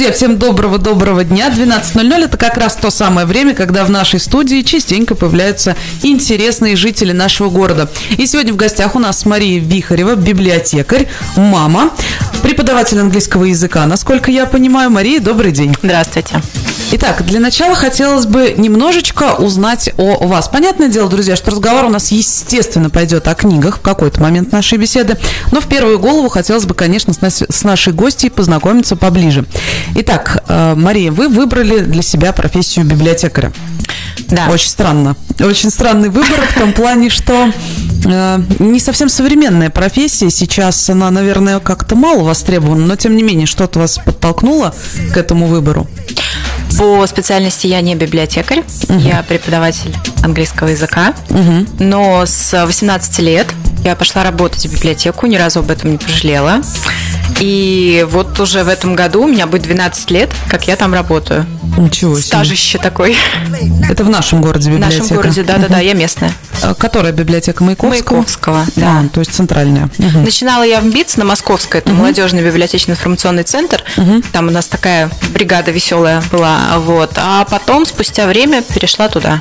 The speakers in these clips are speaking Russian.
Друзья, всем доброго-доброго дня. 12.00 – это как раз то самое время, когда в нашей студии частенько появляются интересные жители нашего города. И сегодня в гостях у нас Мария Вихарева, библиотекарь, мама, преподаватель английского языка. Насколько я понимаю, Мария, добрый день. Здравствуйте. Итак, для начала хотелось бы немножечко узнать о вас. Понятное дело, друзья, что разговор у нас, естественно, пойдет о книгах в какой-то момент нашей беседы, но в первую голову хотелось бы, конечно, с, нашей гостьей познакомиться поближе. Итак, э, Мария, вы выбрали для себя профессию библиотекаря. Да. Очень странно. Очень странный выбор в том плане, что э, не совсем современная профессия. Сейчас она, наверное, как-то мало востребована, но тем не менее, что-то вас подтолкнуло к этому выбору? По специальности я не библиотекарь, угу. я преподаватель английского языка, угу. но с 18 лет я пошла работать в библиотеку, ни разу об этом не пожалела. И вот уже в этом году у меня будет 12 лет, как я там работаю. Ничего себе. Стажище такой. Это в нашем городе библиотека? В нашем городе, да-да-да, я местная. А которая библиотека Маяковского? Маяковского, да. А, то есть центральная. Угу. Начинала я в БИЦ на Московской, это угу. молодежный библиотечный информационный центр. Угу. Там у нас такая бригада веселая была, вот. А потом, спустя время, перешла туда.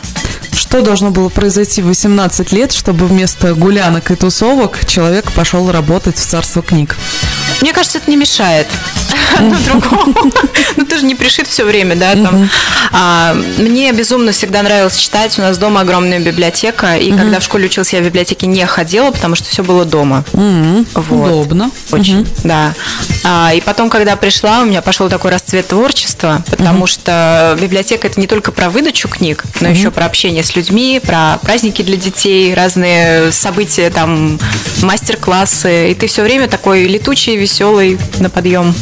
Что должно было произойти в 18 лет, чтобы вместо гулянок и тусовок человек пошел работать в царство книг? Мне кажется, это не мешает одно другому. Ну, ты же не пришит все время, да, там. А, мне безумно всегда нравилось читать. У нас дома огромная библиотека, и когда в школе училась, я в библиотеке не ходила, потому что все было дома. Вот. Удобно. Очень, да. А, и потом, когда пришла, у меня пошел такой расцвет творчества, потому что библиотека это не только про выдачу книг, но еще про общение с людьми, про праздники для детей, разные события, там, мастер-классы. И ты все время такой летучий, веселый на подъем.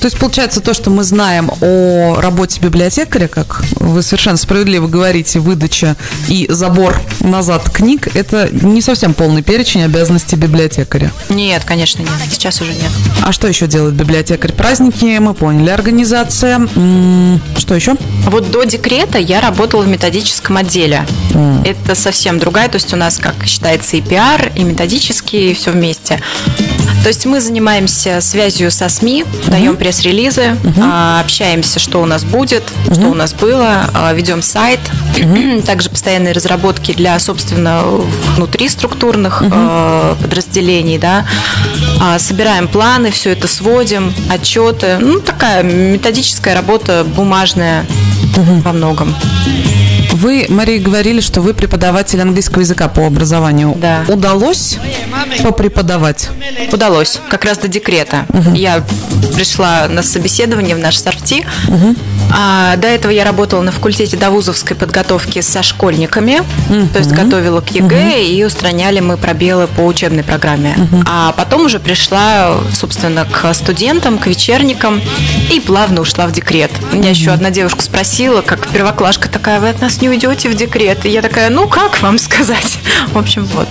То есть, получается, то, что мы знаем о работе библиотекаря, как вы совершенно справедливо говорите, выдача и забор назад книг, это не совсем полный перечень обязанностей библиотекаря. Нет, конечно, нет. Сейчас уже нет. А что еще делает библиотекарь? Праздники, мы поняли, организация. Что еще? Вот до декрета я работала в методическом отделе. Mm. Это совсем другая, то есть у нас, как считается, и пиар, и методический, и все вместе. То есть мы занимаемся связью со СМИ, mm-hmm. даем пресс-релизы, mm-hmm. общаемся, что у нас будет, mm-hmm. что у нас было, а, ведем сайт, mm-hmm. также постоянные разработки для, собственно, внутри структурных mm-hmm. подразделений, да, собираем планы, все это сводим, отчеты, ну такая методическая работа бумажная mm-hmm. во многом. Вы, Мария, говорили, что вы преподаватель английского языка по образованию. Да. Удалось попреподавать? Удалось, как раз до декрета. Угу. Я пришла на собеседование в наш сорти. Угу. А, до этого я работала на факультете довузовской подготовки со школьниками, uh то есть готовила к ЕГЭ uh и устраняли мы пробелы по учебной программе. uh А потом уже пришла, собственно, к студентам, к вечерникам и плавно ушла в декрет. Меня uh еще одна девушка спросила, как первоклашка такая, вы от нас не уйдете в декрет? И я такая, ну как вам сказать? В общем, вот.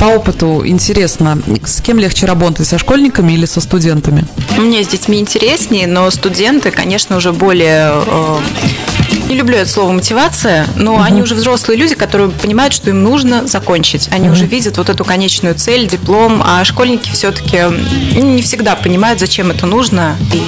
По опыту интересно, с кем легче работать, со школьниками или со студентами? Мне с детьми интереснее, но студенты, конечно, уже более Э, не люблю это слово мотивация, но угу. они уже взрослые люди, которые понимают, что им нужно закончить. Они угу. уже видят вот эту конечную цель, диплом, а школьники все-таки не всегда понимают, зачем это нужно. И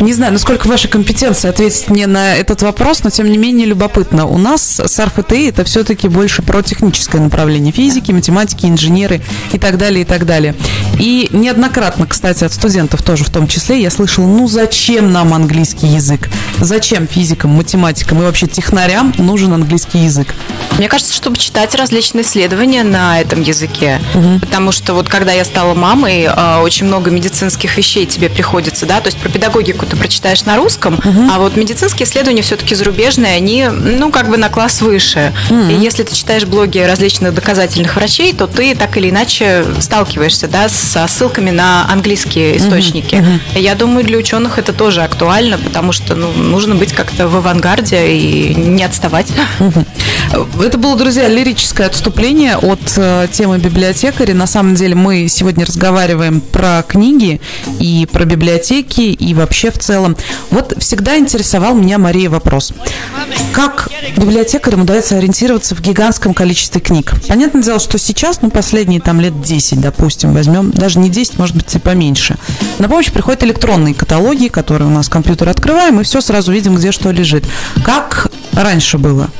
не знаю, насколько ваша компетенция ответить мне на этот вопрос, но тем не менее любопытно. У нас с РФТИ это все-таки больше про техническое направление физики, математики, инженеры и так далее, и так далее. И неоднократно, кстати, от студентов тоже в том числе я слышала, ну зачем нам английский язык? Зачем физикам, математикам и вообще технарям нужен английский язык? Мне кажется, чтобы читать различные исследования на этом языке. Угу. Потому что вот когда я стала мамой, а, очень много медицинских вещей тебе приходится, да, то есть про педагогику ты прочитаешь на русском, угу. а вот медицинские исследования все-таки зарубежные, они, ну, как бы на класс выше. Угу. И если ты читаешь блоги различных доказательных врачей, то ты так или иначе сталкиваешься, да, со ссылками на английские источники. Угу. Угу. Я думаю, для ученых это тоже актуально, потому что, ну, нужно быть как-то в авангарде и не отставать. Это было, друзья, лирическое отступление от э, темы библиотекаря. На самом деле мы сегодня разговариваем про книги и про библиотеки и вообще в целом. Вот всегда интересовал меня, Мария, вопрос. Как библиотекарям удается ориентироваться в гигантском количестве книг? Понятное дело, что сейчас, ну, последние там лет 10, допустим, возьмем, даже не 10, может быть, и поменьше. На помощь приходят электронные каталоги, которые у нас компьютер открываем, и все сразу видим, где что лежит. Как раньше было?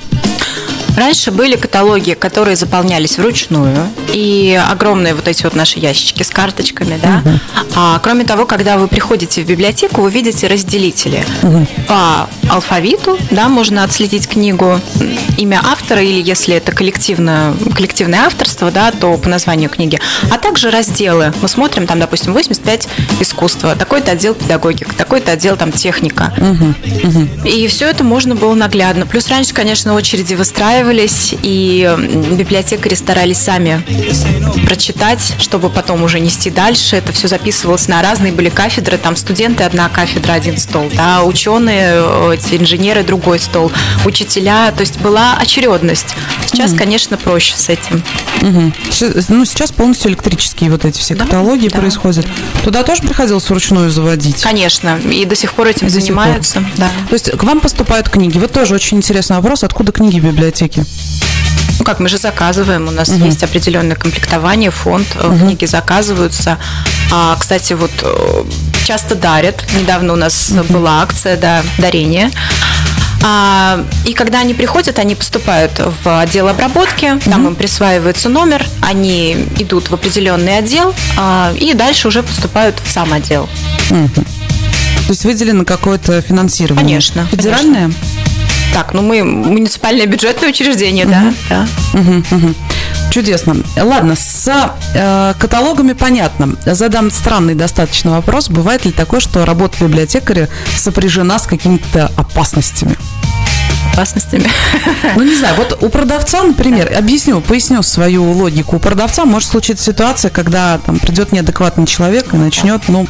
Раньше были каталоги, которые заполнялись вручную, и огромные вот эти вот наши ящички с карточками, да. Угу. А кроме того, когда вы приходите в библиотеку, вы видите разделители угу. по алфавиту, да, можно отследить книгу, имя автора или если это коллективное, коллективное авторство, да, то по названию книги, а также разделы. Мы смотрим там, допустим, 85 искусства, такой-то отдел педагогика, такой-то отдел там техника. Угу. Угу. И все это можно было наглядно. Плюс раньше, конечно, очереди выстраивать устраивались, и библиотекари старались сами прочитать, чтобы потом уже нести дальше. Это все записывалось на разные были кафедры, там студенты одна кафедра, один стол, да, ученые, эти инженеры другой стол, учителя, то есть была очередность. Сейчас, mm конечно, проще с этим. mm Сейчас, ну, сейчас полностью электрические вот эти все да, каталоги да. происходят. Туда тоже приходилось вручную заводить? Конечно, и до сих пор этим и занимаются. Да. То есть к вам поступают книги. Вот тоже очень интересный вопрос, откуда книги в библиотеке? Книги? Ну как, мы же заказываем, у нас угу. есть определенное комплектование, фонд, угу. книги заказываются. А, кстати, вот э, часто дарят. Недавно у нас угу. была акция, да, дарение. А, и когда они приходят, они поступают в отдел обработки, там им присваивается номер, они идут в определенный отдел а, и дальше уже поступают в сам отдел. Угу. То есть выделено какое-то финансирование? Конечно. Федеральное? Конечно. Так, ну мы муниципальное бюджетное учреждение, угу. да. да. Угу, угу. Чудесно. Ладно, с э, каталогами понятно. Задам странный достаточно вопрос. Бывает ли такое, что работа библиотекаря сопряжена с какими-то опасностями? опасностями. Ну, не знаю, вот у продавца, например, объясню, поясню свою логику. У продавца может случиться ситуация, когда там придет неадекватный человек и начнет, ну,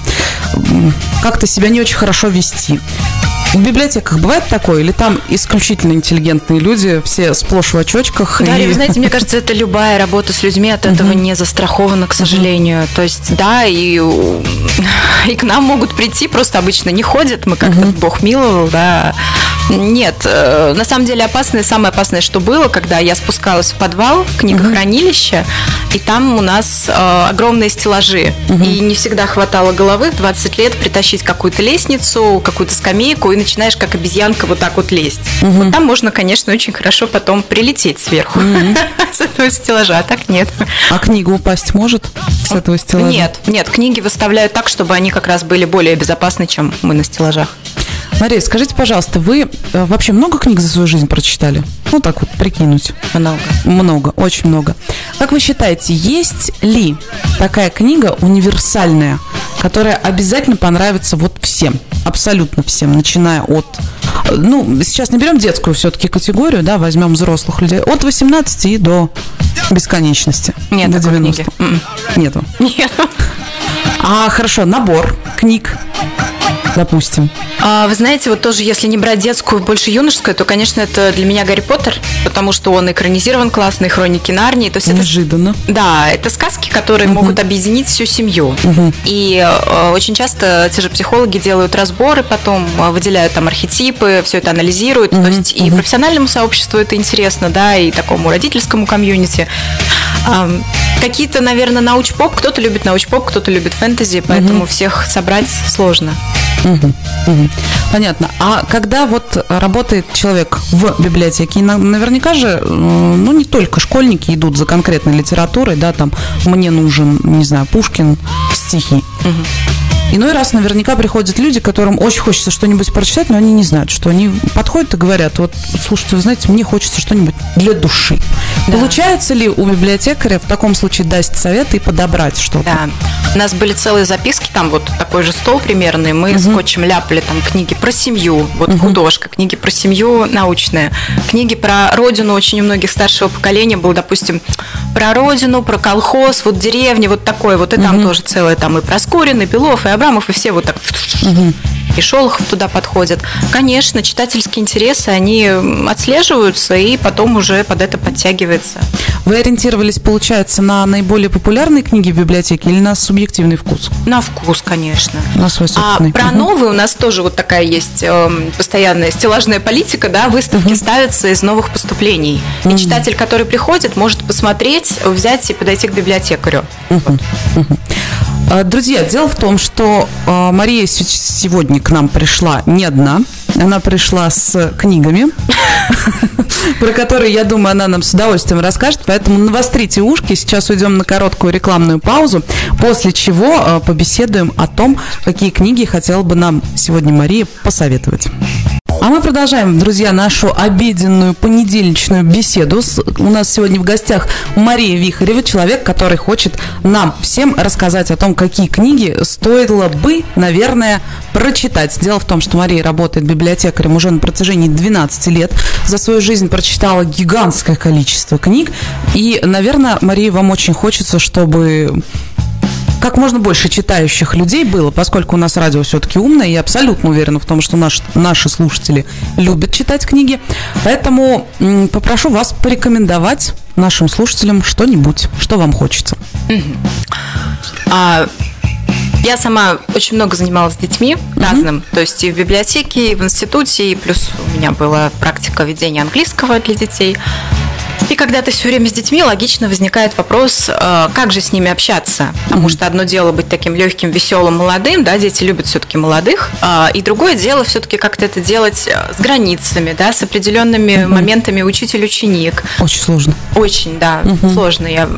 как-то себя не очень хорошо вести. В библиотеках бывает такое? Или там исключительно интеллигентные люди, все сплошь в очочках? Да, и... вы знаете, мне кажется, это любая работа с людьми от этого не застрахована, к сожалению. То есть, да, и, и к нам могут прийти, просто обычно не ходят, мы как-то Бог миловал, да. Нет, э, на самом деле опасное, самое опасное, что было, когда я спускалась в подвал, в книгохранилище, и там у нас э, огромные стеллажи. И не всегда хватало головы в 20 лет притащить какую-то лестницу, какую-то скамейку, и начинаешь как обезьянка вот так вот лезть. Угу. Вот там можно, конечно, очень хорошо потом прилететь сверху угу. с этого стеллажа, а так нет. А книга упасть может с этого стеллажа? Нет, нет, книги выставляют так, чтобы они как раз были более безопасны, чем мы на стеллажах. Мария, скажите, пожалуйста, вы э, вообще много книг за свою жизнь прочитали? Ну, так вот, прикинуть. Много. Много, очень много. Как вы считаете, есть ли такая книга универсальная, которая обязательно понравится вот всем, абсолютно всем, начиная от ну, сейчас не берем детскую все-таки категорию, да, возьмем взрослых людей, от 18 и до бесконечности. Нет, до 90. Книги. М-м. Нету. Нету. А, хорошо, набор книг допустим? А, вы знаете, вот тоже, если не брать детскую, больше юношескую, то, конечно, это для меня Гарри Поттер, потому что он экранизирован классный, хроники Нарнии. То есть Неожиданно. Это, да, это сказки, которые угу. могут объединить всю семью. Угу. И э, очень часто те же психологи делают разборы, потом э, выделяют там архетипы, все это анализируют. Угу. То есть угу. и профессиональному сообществу это интересно, да, и такому родительскому комьюнити. Какие-то, наверное, науч-поп. Кто-то любит науч-поп, кто-то любит фэнтези, поэтому угу. всех собрать сложно. Угу, угу. Понятно. А когда вот работает человек в библиотеке, наверняка же, ну, не только школьники идут за конкретной литературой, да, там, мне нужен, не знаю, Пушкин, стихи. Угу. Иной раз наверняка приходят люди, которым очень хочется что-нибудь прочитать, но они не знают, что они подходят и говорят, вот, слушайте, вы знаете, мне хочется что-нибудь для души. Да. Получается ли у библиотекаря в таком случае дать совет и подобрать что-то? Да. У нас были целые записки, там вот такой же стол примерный, мы угу. скотчем ляпали там книги про семью, вот угу. художка, книги про семью научные, книги про родину, очень у многих старшего поколения был, допустим, про родину, про колхоз, вот деревни, вот такое, вот и там угу. тоже целое, там и про Скорин, и Белов, и Абрамов, и все вот так. Угу. И Шолохов туда подходят. Конечно, читательские интересы, они отслеживаются, и потом уже под это подтягивается. Вы ориентировались, получается, на наиболее популярные книги в библиотеке или на субъективный вкус? На вкус, конечно. На свой собственный. А про новые у нас тоже вот такая есть э, постоянная стеллажная политика, да, выставки угу. ставятся из новых поступлений. Угу. И читатель, который приходит, может посмотреть, взять и подойти к библиотекарю. Угу. Вот. Угу. Друзья, дело в том, что а, Мария сегодня к нам пришла не одна. Она пришла с книгами, про которые, я думаю, она нам с удовольствием расскажет. Поэтому навострите ушки. Сейчас уйдем на короткую рекламную паузу, после чего а, побеседуем о том, какие книги хотела бы нам сегодня Мария посоветовать. А мы продолжаем, друзья, нашу обеденную понедельничную беседу. У нас сегодня в гостях Мария Вихарева, человек, который хочет нам всем рассказать о том, какие книги стоило бы, наверное, прочитать. Дело в том, что Мария работает библиотекарем уже на протяжении 12 лет. За свою жизнь прочитала гигантское количество книг. И, наверное, Мария, вам очень хочется, чтобы как можно больше читающих людей было, поскольку у нас радио все-таки умное, и я абсолютно уверена в том, что наш, наши слушатели любят читать книги. Поэтому м, попрошу вас порекомендовать нашим слушателям что-нибудь, что вам хочется. А, я сама очень много занималась с детьми mm-hmm. разным, то есть и в библиотеке, и в институте, и плюс у меня была практика ведения английского для детей. И когда ты все время с детьми, логично возникает вопрос, э, как же с ними общаться. Потому что одно дело быть таким легким, веселым, молодым, да, дети любят все-таки молодых, а, и другое дело все-таки как-то это делать э, с границами, да, с определенными угу. моментами учитель-ученик. Очень сложно. Очень, да, угу. сложно. Я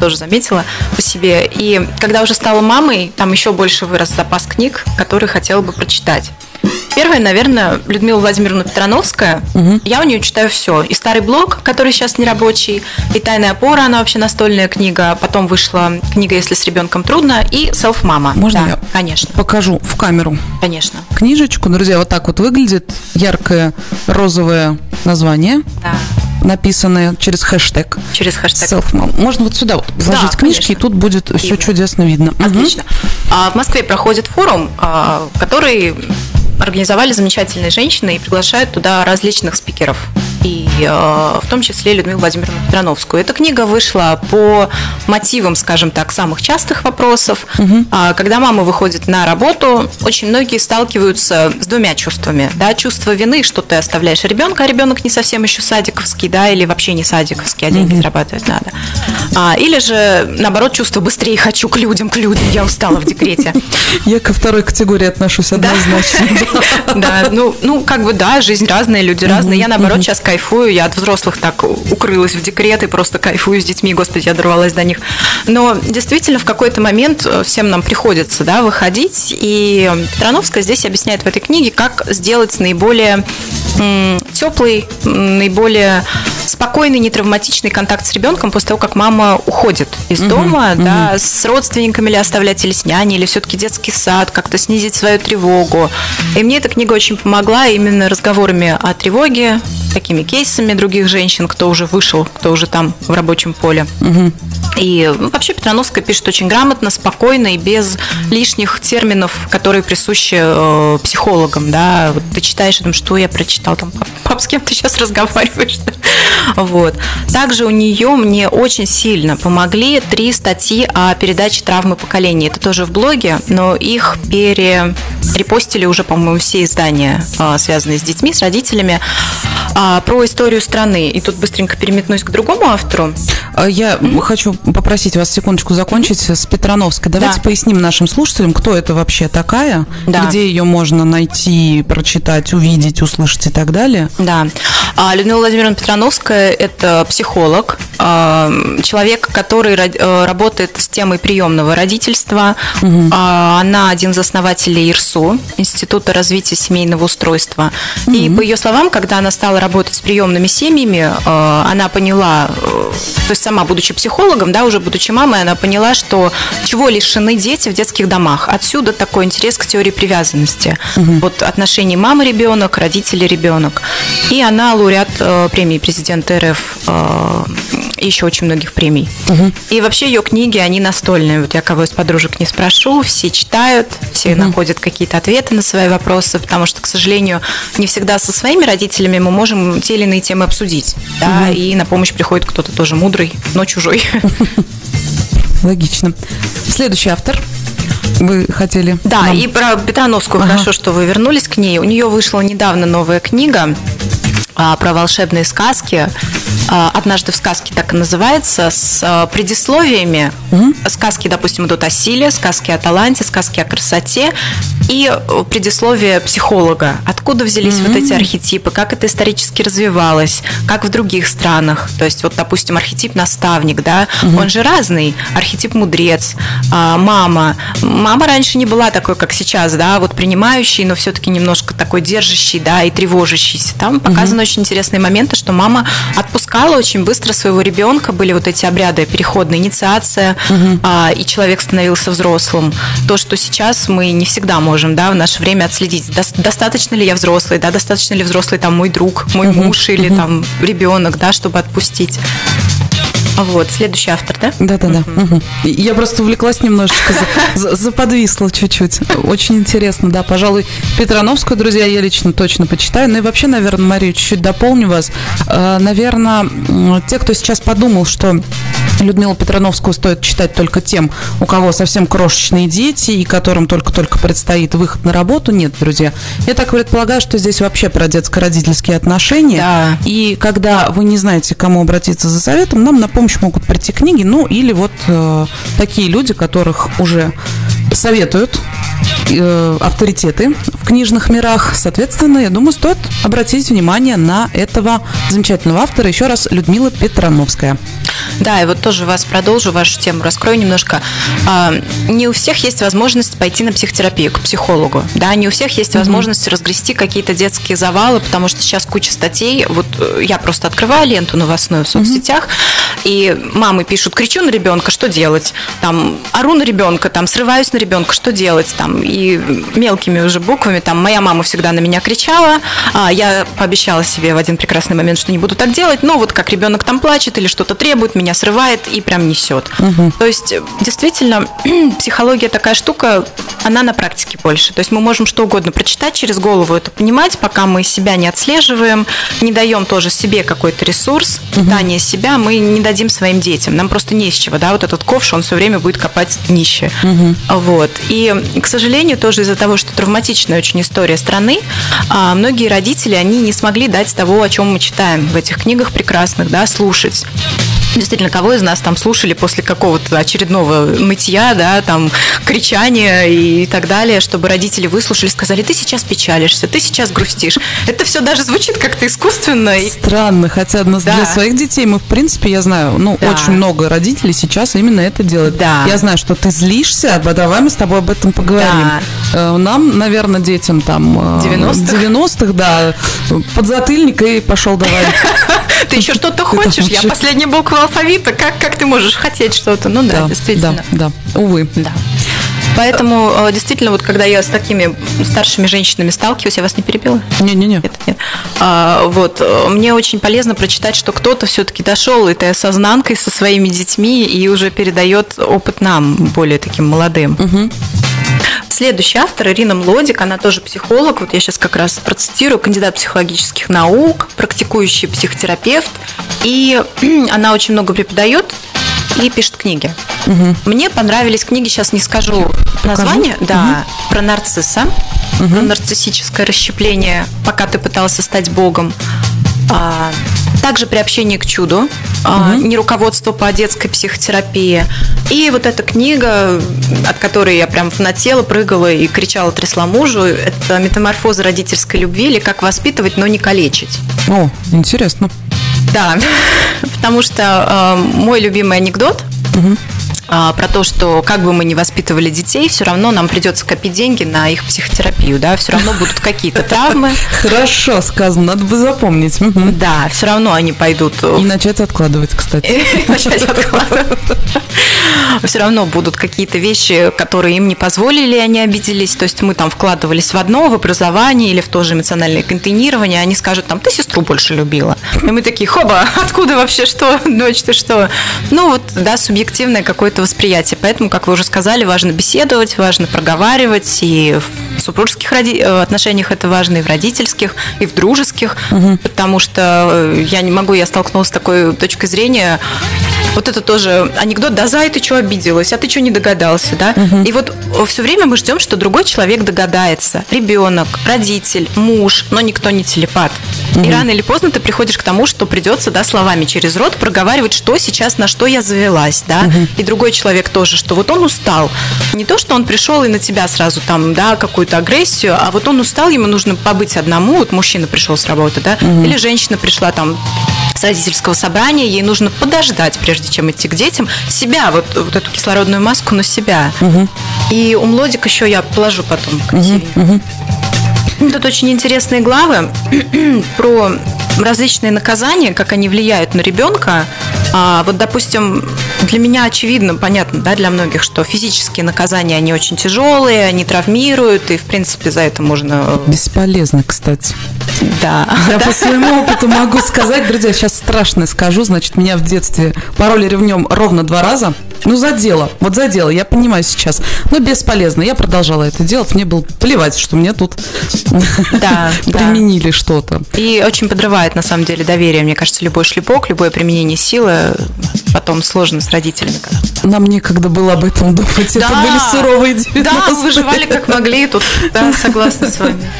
тоже заметила по себе. И когда уже стала мамой, там еще больше вырос запас книг, которые хотела бы прочитать. Первая, наверное, Людмила Владимировна Петрановская. Угу. Я у нее читаю все. И старый блог, который сейчас не рабочий, и тайная опора, она вообще настольная книга. Потом вышла книга «Если с ребенком трудно» и «Селф мама». Можно да, я конечно. покажу в камеру? Конечно. Книжечку, друзья, вот так вот выглядит. Яркое розовое название. Да написанные через хэштег. Через хэштег. Self-mom. Можно вот сюда вот вложить да, книжки, конечно. и тут будет Видно. все чудесно видно. Отлично. Угу. А в Москве проходит форум, а, который организовали замечательные женщины и приглашают туда различных спикеров. И э, в том числе Людмилу Владимировну Петрановскую. Эта книга вышла по мотивам, скажем так, самых частых вопросов. Угу. Когда мама выходит на работу, очень многие сталкиваются с двумя чувствами. Да? Чувство вины, что ты оставляешь ребенка, а ребенок не совсем еще садиковский, да, или вообще не садиковский, а деньги угу. зарабатывать надо. А, или же, наоборот, чувство быстрее хочу к людям, к людям, я устала в декрете. Я ко второй категории отношусь однозначно. Да, ну, ну, как бы, да, жизнь разная, люди разные. Я, наоборот, сейчас кайфую, я от взрослых так укрылась в декрет и просто кайфую с детьми, господи, я дорвалась до них. Но действительно, в какой-то момент э, всем нам приходится, да, выходить, и Петрановская здесь объясняет в этой книге, как сделать наиболее теплый, наиболее спокойный, нетравматичный контакт с ребенком после того, как мама уходит из дома, угу, да, угу. с родственниками ли оставлять, или с няней, или все-таки детский сад, как-то снизить свою тревогу. И мне эта книга очень помогла именно разговорами о тревоге, такими кейсами других женщин, кто уже вышел, кто уже там в рабочем поле. Угу. И вообще Петрановская пишет очень грамотно, спокойно и без лишних терминов, которые присущи э, психологам. Да? Вот ты читаешь, думаешь, что я прочитал там, пап, с кем ты сейчас разговариваешь? Вот. Также у нее мне очень сильно помогли три статьи о передаче травмы поколений. Это тоже в блоге, но их перерепостили уже, по-моему, все издания, э, связанные с детьми, с родителями. А, про историю страны. И тут быстренько переметнусь к другому автору. А, я mm-hmm. хочу попросить вас секундочку закончить с Петрановской. Давайте да. поясним нашим слушателям, кто это вообще такая, да. где ее можно найти, прочитать, увидеть, услышать и так далее. Да. А, Людмила Владимировна Петрановская – это психолог, человек, который э, работает с темой приемного родительства. Угу. Она один из основателей ИРСУ, Института развития семейного устройства. Угу. И по ее словам, когда она стала работать с приемными семьями, э, она поняла, э, то есть сама будучи психологом, да, уже будучи мамой, она поняла, что чего лишены дети в детских домах. Отсюда такой интерес к теории привязанности. Угу. Вот отношения мама-ребенок, родители-ребенок. И она лауреат премии президента РФ и еще очень многих премий. Угу. И вообще ее книги, они настольные. Вот я кого из подружек не спрошу, все читают, все угу. находят какие-то ответы на свои вопросы, потому что, к сожалению, не всегда со своими родителями мы можем те или иные темы обсудить. Да, угу. и на помощь приходит кто-то тоже мудрый, но чужой. Логично. Следующий автор вы хотели. Да, нам... и про Петрановскую ага. хорошо, что вы вернулись к ней. У нее вышла недавно новая книга про волшебные сказки. А, «Однажды в сказке» так и называется, с а, предисловиями. Mm-hmm. Сказки, допустим, идут о силе, сказки о таланте, сказки о красоте и э, предисловие психолога. Откуда взялись mm-hmm. вот эти архетипы, как это исторически развивалось, как в других странах. То есть, вот, допустим, архетип наставник, да, mm-hmm. он же разный. Архетип мудрец, мама. Мама раньше не была такой, как сейчас, да, вот принимающий, но все-таки немножко такой держащий, да, и тревожащийся. Там показано mm-hmm. очень интересные моменты, что мама отпускала очень быстро своего ребенка, были вот эти обряды переходная инициация, угу. а, и человек становился взрослым. То, что сейчас мы не всегда можем, да, в наше время отследить, до, достаточно ли я взрослый, да, достаточно ли взрослый там мой друг, мой муж или там ребенок, да, чтобы отпустить. Вот, следующий автор, да? Да-да-да. Угу. Я просто увлеклась немножечко, заподвисла чуть-чуть. Очень интересно, да. Пожалуй, Петрановскую, друзья, я лично точно почитаю. Ну и вообще, наверное, Марию, чуть-чуть дополню вас. Э, наверное, те, кто сейчас подумал, что Людмилу Петрановскую стоит читать только тем, у кого совсем крошечные дети и которым только-только предстоит выход на работу. Нет, друзья. Я так предполагаю, что здесь вообще про детско-родительские отношения. Да. И когда вы не знаете, к кому обратиться за советом, нам на помощь могут прийти книги, ну или вот э, такие люди, которых уже советуют э, авторитеты в книжных мирах. Соответственно, я думаю, стоит обратить внимание на этого замечательного автора. Еще раз, Людмила Петрановская. Да, и вот тоже вас продолжу, вашу тему раскрою немножко. А, не у всех есть возможность пойти на психотерапию, к психологу. Да, не у всех есть возможность mm-hmm. разгрести какие-то детские завалы, потому что сейчас куча статей. Вот э, я просто открываю ленту новостную в соцсетях, mm-hmm. и мамы пишут, кричу на ребенка, что делать? Там, ору на ребенка, там, срываюсь на ребенка, что делать? Там, и мелкими уже буквами, там, моя мама всегда на меня кричала, а я пообещала себе в один прекрасный момент, что не буду так делать, но вот как ребенок там плачет или что-то требует, меня срывает и прям несет. Угу. То есть, действительно, психология такая штука, она на практике больше. То есть мы можем что угодно прочитать, через голову это понимать, пока мы себя не отслеживаем, не даем тоже себе какой-то ресурс, питание угу. себя, мы не дадим своим детям. Нам просто не из чего, да, вот этот ковш, он все время будет копать днище. Угу. Вот. И, к сожалению, тоже из-за того, что травматичная очень история страны, а, многие родители, они не смогли дать того, о чем мы читаем в этих книгах прекрасных, да, слушать действительно, кого из нас там слушали после какого-то очередного нытья, да, там, кричания и так далее, чтобы родители выслушали, сказали, ты сейчас печалишься, ты сейчас грустишь. Это все даже звучит как-то искусственно. Странно, хотя да. для своих детей мы, в принципе, я знаю, ну, да. очень много родителей сейчас именно это делают. Да. Я знаю, что ты злишься, а давай мы с тобой об этом поговорим. Да. Э, нам, наверное, детям там 90-х, э, 90-х да, подзатыльник и пошел давай. Ты еще что-то хочешь? Я последняя буква алфавита. Как, как ты можешь хотеть что-то? Ну да, действительно. Да, да, увы. Да. Поэтому э, действительно, вот когда я с такими старшими женщинами сталкиваюсь, я вас не перебила? Не-не-не. Нет, нет. А, вот, э, мне очень полезно прочитать, что кто-то все-таки дошел этой осознанкой со своими детьми и уже передает опыт нам, более таким молодым. Угу. Следующий автор Ирина Млодик, она тоже психолог, вот я сейчас как раз процитирую, кандидат психологических наук, практикующий психотерапевт, и она очень много преподает и пишет книги. Угу. Мне понравились книги, сейчас не скажу Покажу. название, да, угу. про нарцисса, угу. про нарциссическое расщепление, пока ты пытался стать богом. А, также приобщение к чуду, угу. не руководство по детской психотерапии. И вот эта книга, от которой я прям фанатела, прыгала и кричала, трясла мужу, это «Метаморфоза родительской любви» или «Как воспитывать, но не калечить». О, интересно. Да, потому что э, мой любимый анекдот угу. А, про то, что как бы мы ни воспитывали детей, все равно нам придется копить деньги на их психотерапию, да, все равно будут какие-то травмы. Хорошо сказано, надо бы запомнить. Да, все равно они пойдут. И начать откладывать, кстати. Начать откладывать. Все равно будут какие-то вещи, которые им не позволили, они обиделись. То есть мы там вкладывались в одно, в образование или в то же эмоциональное контейнирование. Они скажут там, ты сестру больше любила. И мы такие, хоба, откуда вообще что, дочь, ты что? Ну вот, да, субъективное какое-то восприятие. Поэтому, как вы уже сказали, важно беседовать, важно проговаривать, и в супружеских роди... Э, отношениях это важно, и в родительских, и в дружеских, угу. потому что э, я не могу, я столкнулась с такой точкой зрения, вот это тоже анекдот, да, Зай, ты что обиделась, а ты что не догадался, да? Угу. И вот все время мы ждем, что другой человек догадается. Ребенок, родитель, муж, но никто не телепат. Угу. И рано или поздно ты приходишь к тому, что придется, да, словами через рот проговаривать, что сейчас, на что я завелась, да? Угу. И другой человек тоже, что вот он устал. Не то, что он пришел и на тебя сразу там, да, какую-то агрессию, а вот он устал, ему нужно побыть одному, вот мужчина пришел с работы, да, угу. или женщина пришла там родительского собрания, ей нужно подождать, прежде чем идти к детям, себя, вот, вот эту кислородную маску на себя. Угу. И умлодик еще я положу потом. Угу, угу. Тут очень интересные главы про различные наказания, как они влияют на ребенка. А, вот, допустим, для меня очевидно, понятно, да, для многих, что физические наказания, они очень тяжелые, они травмируют, и, в принципе, за это можно... Э, Бесполезно, кстати. Да. Я по своему опыту могу сказать, друзья, сейчас страшно скажу, значит, меня в детстве пороли ревнем ровно два раза. Ну, за дело, вот за дело, я понимаю сейчас. Но бесполезно, я продолжала это делать, мне было плевать, что мне тут да, применили да. что-то. И очень подрывает, на самом деле, доверие, мне кажется, любой шлепок, любое применение силы потом сложно с родителями. Нам некогда было об этом думать, да, это были суровые 90 Да, выживали как могли, тут да, согласна с вами.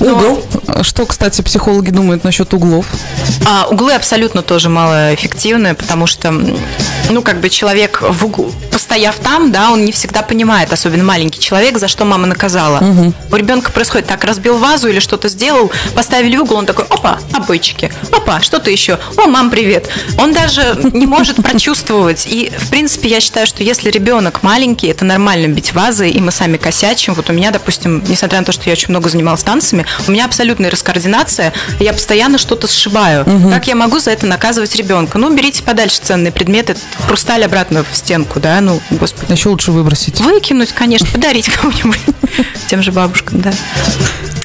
Но... Угол. Что, кстати, психологи думают насчет углов? А, углы абсолютно тоже малоэффективны, потому что, ну, как бы человек в углу, постояв там, да, он не всегда понимает, особенно маленький человек, за что мама наказала. Угу. У ребенка происходит так, разбил вазу или что-то сделал, поставили в угол, он такой, опа, обойчики, опа, что-то еще, о, мам, привет. Он даже не может прочувствовать. И, в принципе, я считаю, что если ребенок маленький, это нормально бить вазы, и мы сами косячим. Вот у меня, допустим, несмотря на то, что я очень много занималась танцами, у меня абсолютная раскоординация, я постоянно что-то сшибаю. Угу. Как я могу за это наказывать ребенка? Ну, берите подальше ценные предметы, хрусталь обратно в стенку, да, ну, господи. Еще лучше выбросить. Выкинуть, конечно, подарить кому-нибудь, тем же бабушкам, да.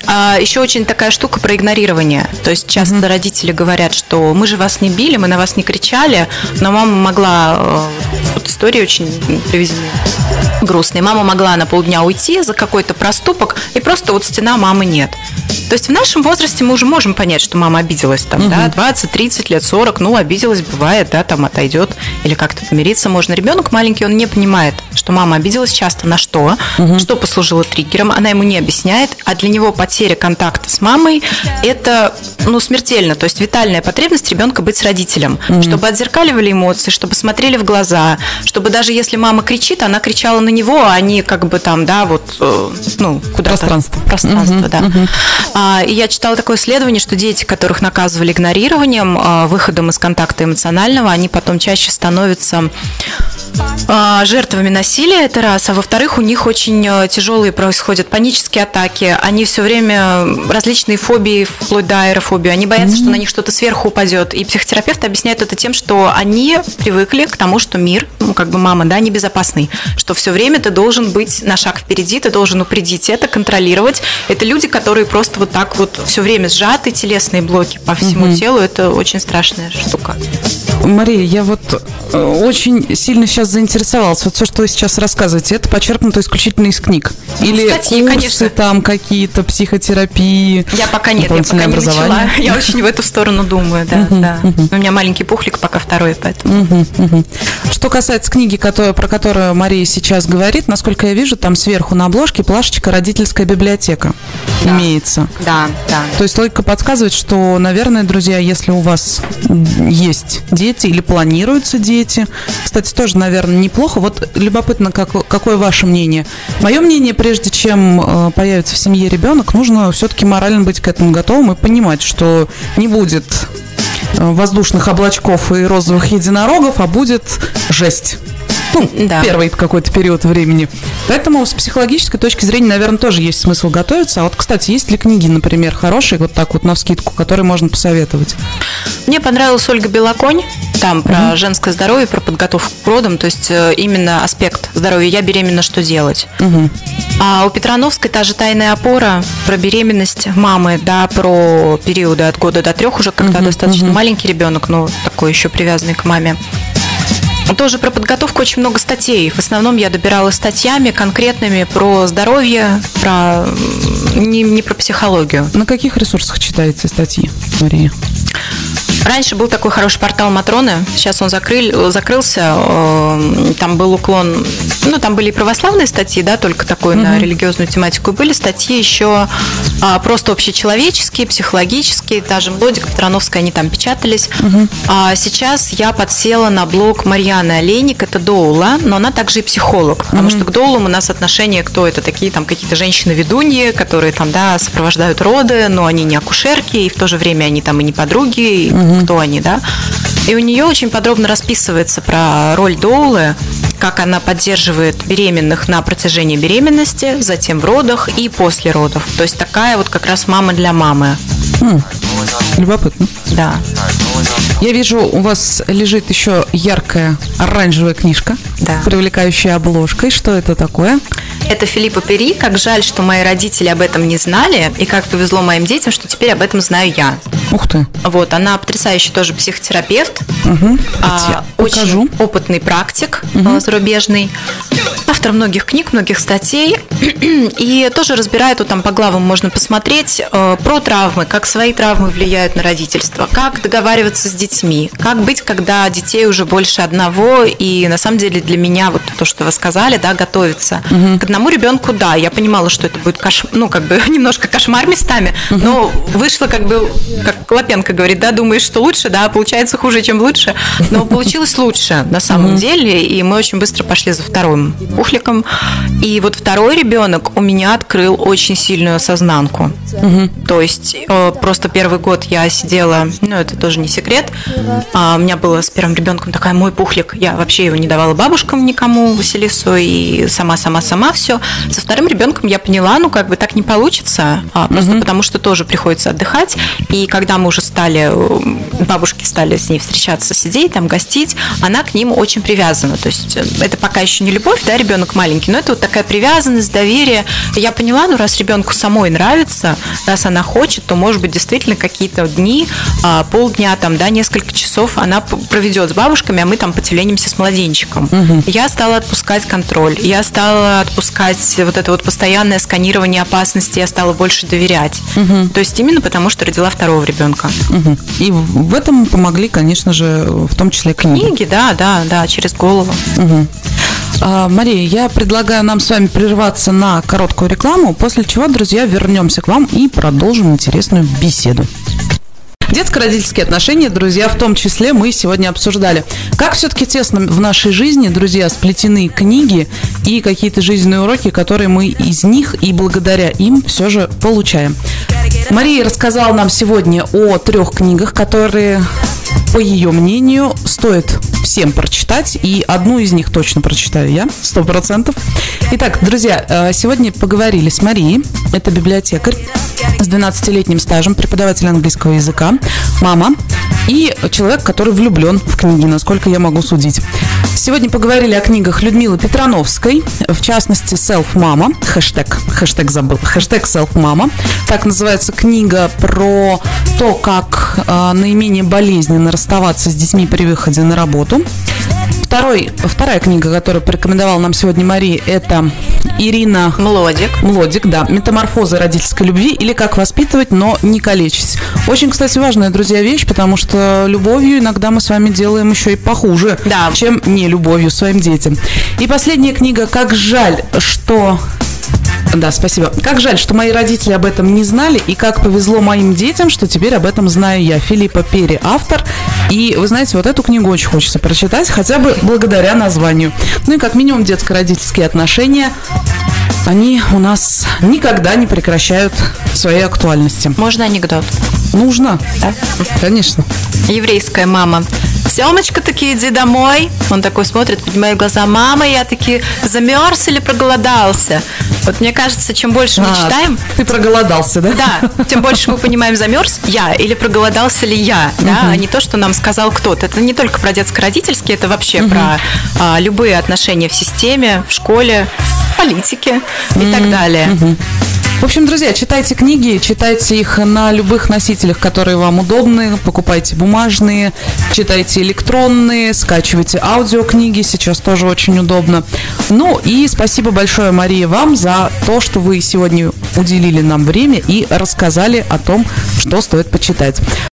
А еще очень такая штука про игнорирование. То есть часто mm-hmm. родители говорят, что мы же вас не били, мы на вас не кричали, но мама могла... Э, вот истории очень привезены грустные. Мама могла на полдня уйти за какой-то проступок, и просто вот стена мамы нет. То есть в нашем возрасте мы уже можем понять, что мама обиделась там, угу. да, 20, 30 лет, 40, ну, обиделась, бывает, да, там отойдет или как-то помириться можно. Ребенок маленький, он не понимает, что мама обиделась часто на что, угу. что послужило триггером, она ему не объясняет, а для него потеря контакта с мамой – это, ну, смертельно, то есть витальная потребность ребенка быть с родителем, угу. чтобы отзеркаливали эмоции, чтобы смотрели в глаза, чтобы даже если мама кричит, она кричала на него, а не как бы там, да, вот, э, ну, куда-то. Пространство. Пространство, угу, да. Угу. А, и я читала такое исследование, что дети, которых наказывали игнорированием, а, выходом из контакта эмоционального, они потом чаще становятся а, жертвами насилия, это раз, а во-вторых, у них очень э, тяжелые происходят панические атаки, они все время различные фобии, вплоть до аэрофобии, они боятся, mm-hmm. что на них что-то сверху упадет, и психотерапевт объясняет это тем, что они привыкли к тому, что мир, ну, как бы мама, да, небезопасный, что все время ты должен быть на шаг впереди, ты должен упредить это, контролировать. Это люди, которые просто вот так вот все время сжаты, телесные блоки по всему mm-hmm. телу, это очень страшная штука. Мария, я вот э, очень сильно сейчас заинтересовалась. Вот все, что вы сейчас рассказываете, это почерпнуто исключительно из книг? Ну, Или статьи, курсы конечно. там какие-то, психотерапии? Я пока нет, я пока не начала. Я очень в эту сторону думаю, да. да. У меня маленький пухлик, пока второй, поэтому. Что касается книги, про которую Мария сейчас говорит, насколько я вижу, там сверху на обложке плашечка «Родительская библиотека» имеется. Да, да. То есть логика подсказывает, что, наверное, друзья, если у вас есть дети или планируются дети, кстати, тоже, наверное, неплохо. Вот любопытно, как, какое ваше мнение? Мое мнение, прежде чем э, появится в семье ребенок, нужно все-таки морально быть к этому готовым и понимать, что не будет э, воздушных облачков и розовых единорогов, а будет жесть. Ну, да. первый какой-то период времени. Поэтому с психологической точки зрения, наверное, тоже есть смысл готовиться. А вот, кстати, есть ли книги, например, хорошие, вот так вот на вскидку, которые можно посоветовать? Мне понравилась Ольга Белоконь. Там про mm женское здоровье, про подготовку к родам, то есть э, именно аспект здоровья. Я беременна, что делать? mm А у Петрановской та же тайная опора про беременность мамы, да, про периоды от года до трех уже, когда mm достаточно mm маленький ребенок, но такой еще привязанный к маме. Тоже про подготовку очень много статей. В основном я добирала статьями конкретными про здоровье, про не, не про психологию. На каких ресурсах читаете статьи, Мария? Раньше был такой хороший портал Матроны, сейчас он закрыл, закрылся. Э, там был уклон, ну, там были и православные статьи, да, только такой угу. на религиозную тематику. Были статьи еще а, просто общечеловеческие, психологические, та же Млодик, Петрановская, они там печатались. Угу. А сейчас я подсела на блог Марьяны Олейник, это Доула, но она также и психолог, потому угу. что к Доулам у нас отношение, кто это, такие там какие-то женщины-ведуньи, которые там, да, сопровождают роды, но они не акушерки, и в то же время они там и не подруги, угу кто они, да. И у нее очень подробно расписывается про роль Доулы, как она поддерживает беременных на протяжении беременности, затем в родах и после родов. То есть такая вот как раз мама для мамы. М, любопытно. Да. Я вижу, у вас лежит еще яркая оранжевая книжка, да. привлекающая обложкой. Что это такое? Это Филиппа Пери. Как жаль, что мои родители об этом не знали, и как повезло моим детям, что теперь об этом знаю я. Ух ты. Вот, она потрясающий тоже психотерапевт, угу. а, очень опытный практик угу. зарубежный, автор многих книг, многих статей, и тоже разбирает, вот там по главам можно посмотреть, э, про травмы, как свои травмы влияют на родительство, как договариваться с детьми, как быть, когда детей уже больше одного, и на самом деле для меня вот то, что вы сказали, да, готовиться угу. к одному ребенку, да, я понимала, что это будет кош... ну, как бы немножко кошмар местами, угу. но вышло как бы, как Лапенко говорит, да, думаешь, что лучше, да, получается хуже, чем лучше, но получилось лучше на самом угу. деле, и мы очень быстро пошли за вторым пухликом, и вот второй ребенок у меня открыл очень сильную осознанку, угу. то есть э, просто первый год я сидела, ну, это тоже не секрет, а у меня было с первым ребенком такая мой пухлик, я вообще его не давала бабушкам никому, Василису, и сама-сама-сама все. Со вторым ребенком я поняла, ну, как бы так не получится, а, просто угу. потому что тоже приходится отдыхать. И когда мы уже стали, э, бабушки стали с ней встречаться, сидеть, там, гостить, она к ним очень привязана. То есть э, это пока еще не любовь, да, ребенок маленький, но это вот такая привязанность, доверие. Я поняла, ну, раз ребенку самой нравится, раз она хочет, то, может быть, действительно какие-то дни, а, полдня, там, да, несколько часов она проведет с бабушками, а мы там потеленимся с младенчиком. Угу. Я стала отпускать контроль, я стала отпускать вот это вот постоянное сканирование опасности, я стала больше доверять. Угу. То есть именно потому, что родила второго ребенка. Угу. И в этом помогли, конечно же, в том числе книги. Книги, да, да, да, через голову. Угу. Мария, я предлагаю нам с вами прерваться на короткую рекламу, после чего, друзья, вернемся к вам и продолжим интересную беседу. Детско-родительские отношения, друзья, в том числе мы сегодня обсуждали. Как все-таки тесно в нашей жизни, друзья, сплетены книги и какие-то жизненные уроки, которые мы из них и благодаря им все же получаем. Мария рассказала нам сегодня о трех книгах, которые по ее мнению, стоит всем прочитать, и одну из них точно прочитаю я, сто процентов. Итак, друзья, э, сегодня поговорили с Марией, это библиотекарь с 12-летним стажем, преподаватель английского языка, мама и человек, который влюблен в книги, насколько я могу судить. Сегодня поговорили о книгах Людмилы Петрановской, в частности, Self Mama, хэштег, хэштег забыл, хэштег Self Mama. Так называется книга про то, как э, наименее болезненно расставаться с детьми при выходе на работу. Второй, вторая книга, которую порекомендовала нам сегодня Мария, это Ирина Млодик. Млодик, да. «Метаморфозы родительской любви» или «Как воспитывать, но не калечить». Очень, кстати, важная, друзья, вещь, потому что любовью иногда мы с вами делаем еще и похуже, да. чем не любовью своим детям. И последняя книга «Как жаль, что да, спасибо. Как жаль, что мои родители об этом не знали, и как повезло моим детям, что теперь об этом знаю я. Филиппа Пери, автор. И вы знаете, вот эту книгу очень хочется прочитать, хотя бы благодаря названию. Ну и как минимум детско-родительские отношения они у нас никогда не прекращают своей актуальности. Можно анекдот? Нужно, да? Конечно. Еврейская мама Семочка таки, иди домой. Он такой смотрит, поднимает глаза. Мама, я таки замерз или проголодался? Вот мне кажется, чем больше мы а, читаем... Ты проголодался, да? Да, тем больше мы понимаем, замерз я или проголодался ли я, да, а не то, что нам сказал кто-то. Это не только про детско-родительские, это вообще про а, любые отношения в системе, в школе, в политике и так далее. В общем, друзья, читайте книги, читайте их на любых носителях, которые вам удобны, покупайте бумажные, читайте электронные, скачивайте аудиокниги, сейчас тоже очень удобно. Ну и спасибо большое, Мария, вам за то, что вы сегодня уделили нам время и рассказали о том, что стоит почитать.